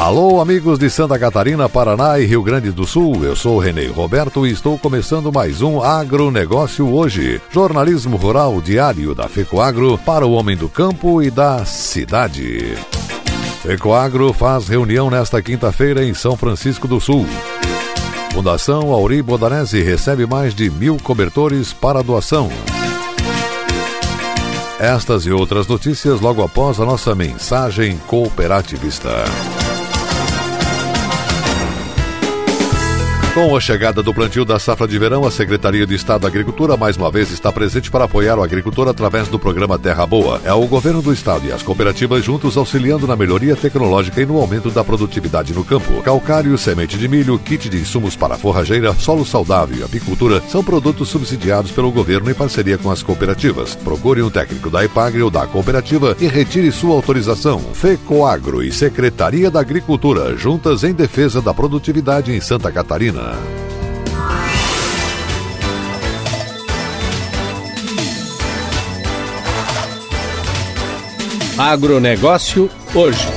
Alô, amigos de Santa Catarina, Paraná e Rio Grande do Sul. Eu sou Renê Roberto e estou começando mais um Agronegócio hoje. Jornalismo rural diário da FECOAGro para o homem do campo e da cidade. FECOAGro faz reunião nesta quinta-feira em São Francisco do Sul. Fundação Auri Bodanese recebe mais de mil cobertores para doação. Estas e outras notícias logo após a nossa mensagem cooperativista. Com a chegada do plantio da safra de verão, a Secretaria de Estado da Agricultura mais uma vez está presente para apoiar o agricultor através do programa Terra Boa. É o governo do estado e as cooperativas juntos auxiliando na melhoria tecnológica e no aumento da produtividade no campo. Calcário, semente de milho, kit de insumos para forrageira, solo saudável e apicultura são produtos subsidiados pelo governo em parceria com as cooperativas. Procure um técnico da Ipagre ou da cooperativa e retire sua autorização. FECOAGRO e Secretaria da Agricultura, juntas em defesa da produtividade em Santa Catarina. Agronegócio hoje.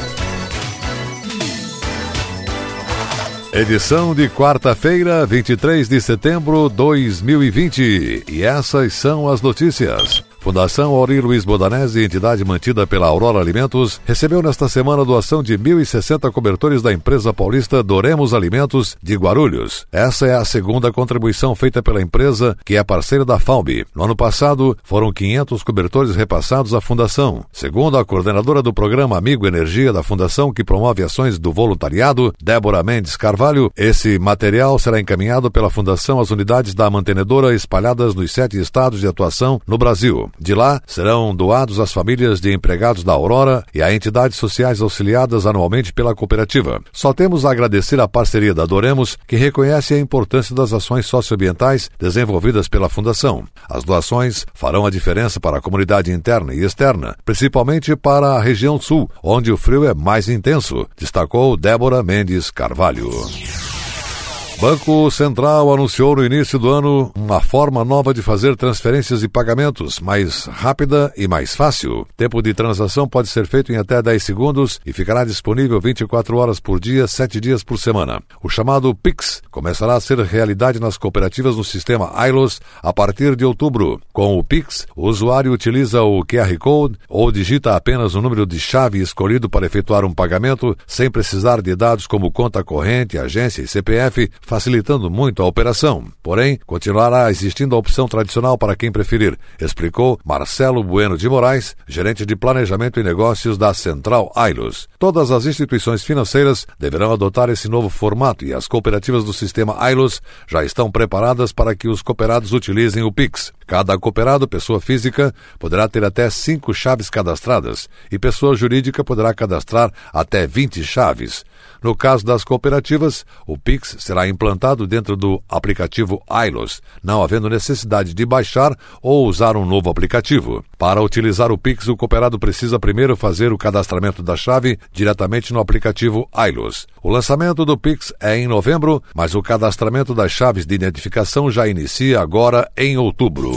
Edição de quarta-feira, 23 de setembro de 2020. E essas são as notícias. Fundação Auri Luiz Bodanese, entidade mantida pela Aurora Alimentos, recebeu nesta semana doação de 1.060 cobertores da empresa paulista Doremos Alimentos de Guarulhos. Essa é a segunda contribuição feita pela empresa, que é parceira da FAUB. No ano passado, foram 500 cobertores repassados à Fundação. Segundo a coordenadora do programa Amigo Energia da Fundação, que promove ações do voluntariado, Débora Mendes Carvalho, esse material será encaminhado pela Fundação às unidades da mantenedora espalhadas nos sete estados de atuação no Brasil. De lá, serão doados às famílias de empregados da Aurora e a entidades sociais auxiliadas anualmente pela cooperativa. Só temos a agradecer a parceria da Doremos, que reconhece a importância das ações socioambientais desenvolvidas pela Fundação. As doações farão a diferença para a comunidade interna e externa, principalmente para a região sul, onde o frio é mais intenso, destacou Débora Mendes Carvalho. Banco Central anunciou no início do ano uma forma nova de fazer transferências e pagamentos, mais rápida e mais fácil. Tempo de transação pode ser feito em até 10 segundos e ficará disponível 24 horas por dia, 7 dias por semana. O chamado Pix começará a ser realidade nas cooperativas no sistema ILOS a partir de outubro. Com o Pix, o usuário utiliza o QR Code ou digita apenas o número de chave escolhido para efetuar um pagamento sem precisar de dados como conta corrente, agência e CPF facilitando muito a operação. Porém, continuará existindo a opção tradicional para quem preferir, explicou Marcelo Bueno de Moraes, gerente de planejamento e negócios da Central Ailos. Todas as instituições financeiras deverão adotar esse novo formato e as cooperativas do sistema Ailos já estão preparadas para que os cooperados utilizem o Pix. Cada cooperado, pessoa física, poderá ter até cinco chaves cadastradas e pessoa jurídica poderá cadastrar até 20 chaves. No caso das cooperativas, o Pix será implantado dentro do aplicativo ILOS, não havendo necessidade de baixar ou usar um novo aplicativo. Para utilizar o Pix, o cooperado precisa primeiro fazer o cadastramento da chave diretamente no aplicativo ILOS. O lançamento do Pix é em novembro, mas o cadastramento das chaves de identificação já inicia agora em outubro.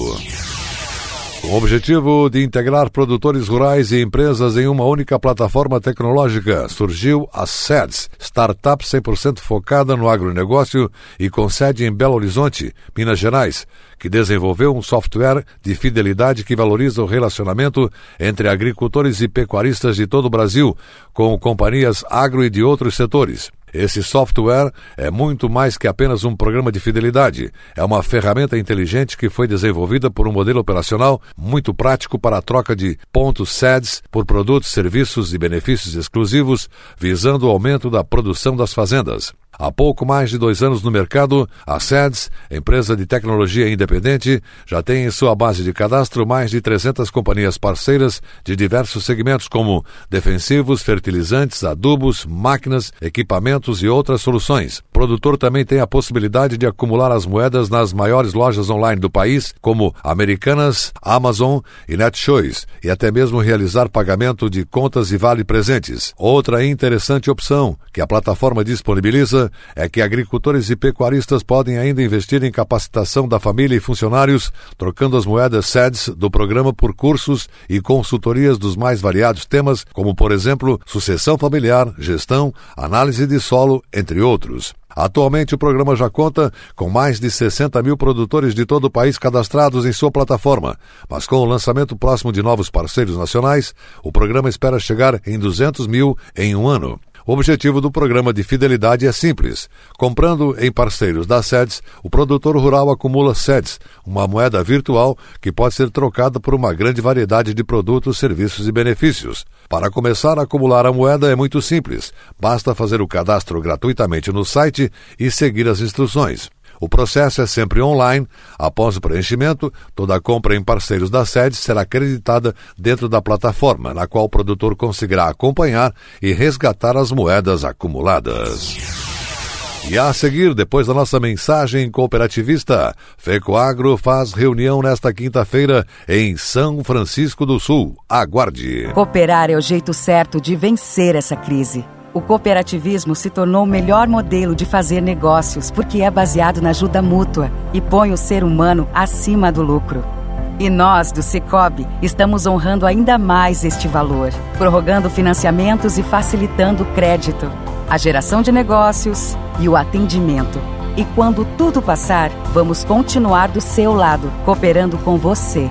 Com o objetivo de integrar produtores rurais e empresas em uma única plataforma tecnológica, surgiu a SEDS, startup 100% focada no agronegócio e com sede em Belo Horizonte, Minas Gerais, que desenvolveu um software de fidelidade que valoriza o relacionamento entre agricultores e pecuaristas de todo o Brasil, com companhias agro e de outros setores. Esse software é muito mais que apenas um programa de fidelidade. É uma ferramenta inteligente que foi desenvolvida por um modelo operacional muito prático para a troca de pontos SEDS por produtos, serviços e benefícios exclusivos, visando o aumento da produção das fazendas. Há pouco mais de dois anos no mercado, a SEDS, empresa de tecnologia independente, já tem em sua base de cadastro mais de 300 companhias parceiras de diversos segmentos como defensivos, fertilizantes, adubos, máquinas, equipamentos e outras soluções. O produtor também tem a possibilidade de acumular as moedas nas maiores lojas online do país, como Americanas, Amazon e Netshoes, e até mesmo realizar pagamento de contas e vale presentes. Outra interessante opção que a plataforma disponibiliza é que agricultores e pecuaristas podem ainda investir em capacitação da família e funcionários, trocando as moedas SEDS do programa por cursos e consultorias dos mais variados temas, como, por exemplo, sucessão familiar, gestão, análise de solo, entre outros. Atualmente, o programa já conta com mais de 60 mil produtores de todo o país cadastrados em sua plataforma, mas com o lançamento próximo de novos parceiros nacionais, o programa espera chegar em 200 mil em um ano. O objetivo do programa de fidelidade é simples. Comprando em parceiros da SEDS, o produtor rural acumula SEDS, uma moeda virtual que pode ser trocada por uma grande variedade de produtos, serviços e benefícios. Para começar a acumular a moeda é muito simples. Basta fazer o cadastro gratuitamente no site e seguir as instruções. O processo é sempre online. Após o preenchimento, toda a compra em parceiros da sede será acreditada dentro da plataforma, na qual o produtor conseguirá acompanhar e resgatar as moedas acumuladas. E a seguir, depois da nossa mensagem cooperativista, FECOAGRO faz reunião nesta quinta-feira em São Francisco do Sul. Aguarde. Cooperar é o jeito certo de vencer essa crise. O cooperativismo se tornou o melhor modelo de fazer negócios porque é baseado na ajuda mútua e põe o ser humano acima do lucro. E nós, do Cicobi, estamos honrando ainda mais este valor, prorrogando financiamentos e facilitando o crédito, a geração de negócios e o atendimento. E quando tudo passar, vamos continuar do seu lado, cooperando com você.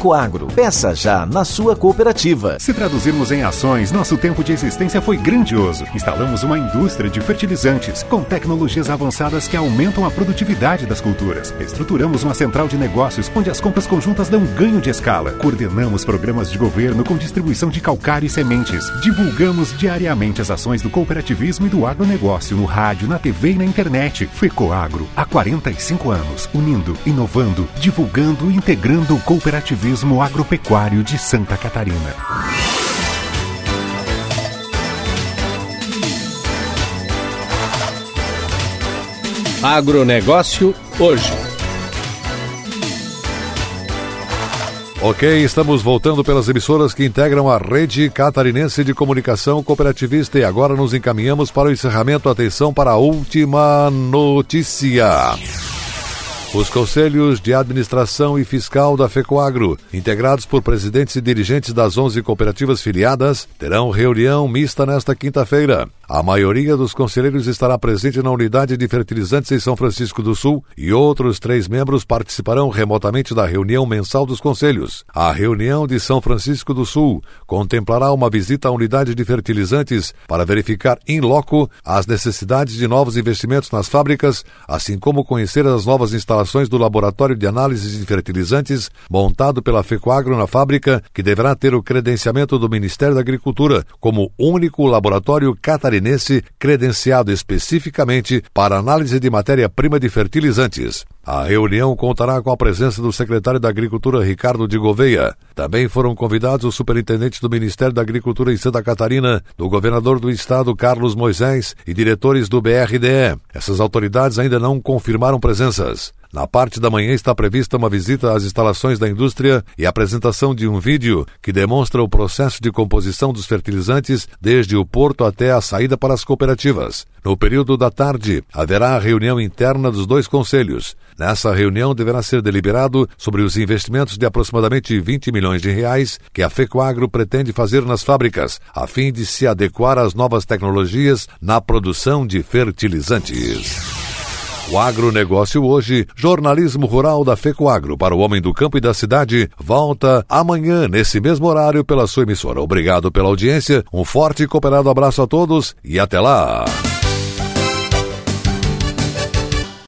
Ecoagro. Peça já na sua cooperativa. Se traduzirmos em ações, nosso tempo de existência foi grandioso. Instalamos uma indústria de fertilizantes com tecnologias avançadas que aumentam a produtividade das culturas. Estruturamos uma central de negócios onde as compras conjuntas dão ganho de escala. Coordenamos programas de governo com distribuição de calcário e sementes. Divulgamos diariamente as ações do cooperativismo e do agronegócio no rádio, na TV e na internet. Fecoagro, há 45 anos, unindo, inovando, divulgando e integrando o cooperativismo Turismo Agropecuário de Santa Catarina. Agronegócio hoje. Ok, estamos voltando pelas emissoras que integram a rede catarinense de comunicação cooperativista e agora nos encaminhamos para o encerramento. Atenção para a última notícia. Os conselhos de administração e fiscal da FECOAGRO, integrados por presidentes e dirigentes das 11 cooperativas filiadas, terão reunião mista nesta quinta-feira. A maioria dos conselheiros estará presente na unidade de fertilizantes em São Francisco do Sul e outros três membros participarão remotamente da reunião mensal dos conselhos. A reunião de São Francisco do Sul contemplará uma visita à unidade de fertilizantes para verificar em loco as necessidades de novos investimentos nas fábricas, assim como conhecer as novas instalações do laboratório de análise de fertilizantes montado pela FECOAGRO na fábrica, que deverá ter o credenciamento do Ministério da Agricultura como único laboratório catarinense credenciado especificamente para análise de matéria-prima de fertilizantes. A reunião contará com a presença do secretário da Agricultura Ricardo de Gouveia. Também foram convidados o superintendente do Ministério da Agricultura em Santa Catarina, do governador do estado Carlos Moisés e diretores do BRDE. Essas autoridades ainda não confirmaram presenças. Na parte da manhã está prevista uma visita às instalações da indústria e apresentação de um vídeo que demonstra o processo de composição dos fertilizantes desde o porto até a saída para as cooperativas. No período da tarde, haverá a reunião interna dos dois conselhos. Nessa reunião deverá ser deliberado sobre os investimentos de aproximadamente 20 milhões de reais que a FECOAGRO pretende fazer nas fábricas, a fim de se adequar às novas tecnologias na produção de fertilizantes. O agronegócio hoje, jornalismo rural da FECOAGRO para o homem do campo e da cidade, volta amanhã, nesse mesmo horário, pela sua emissora. Obrigado pela audiência, um forte e cooperado abraço a todos e até lá!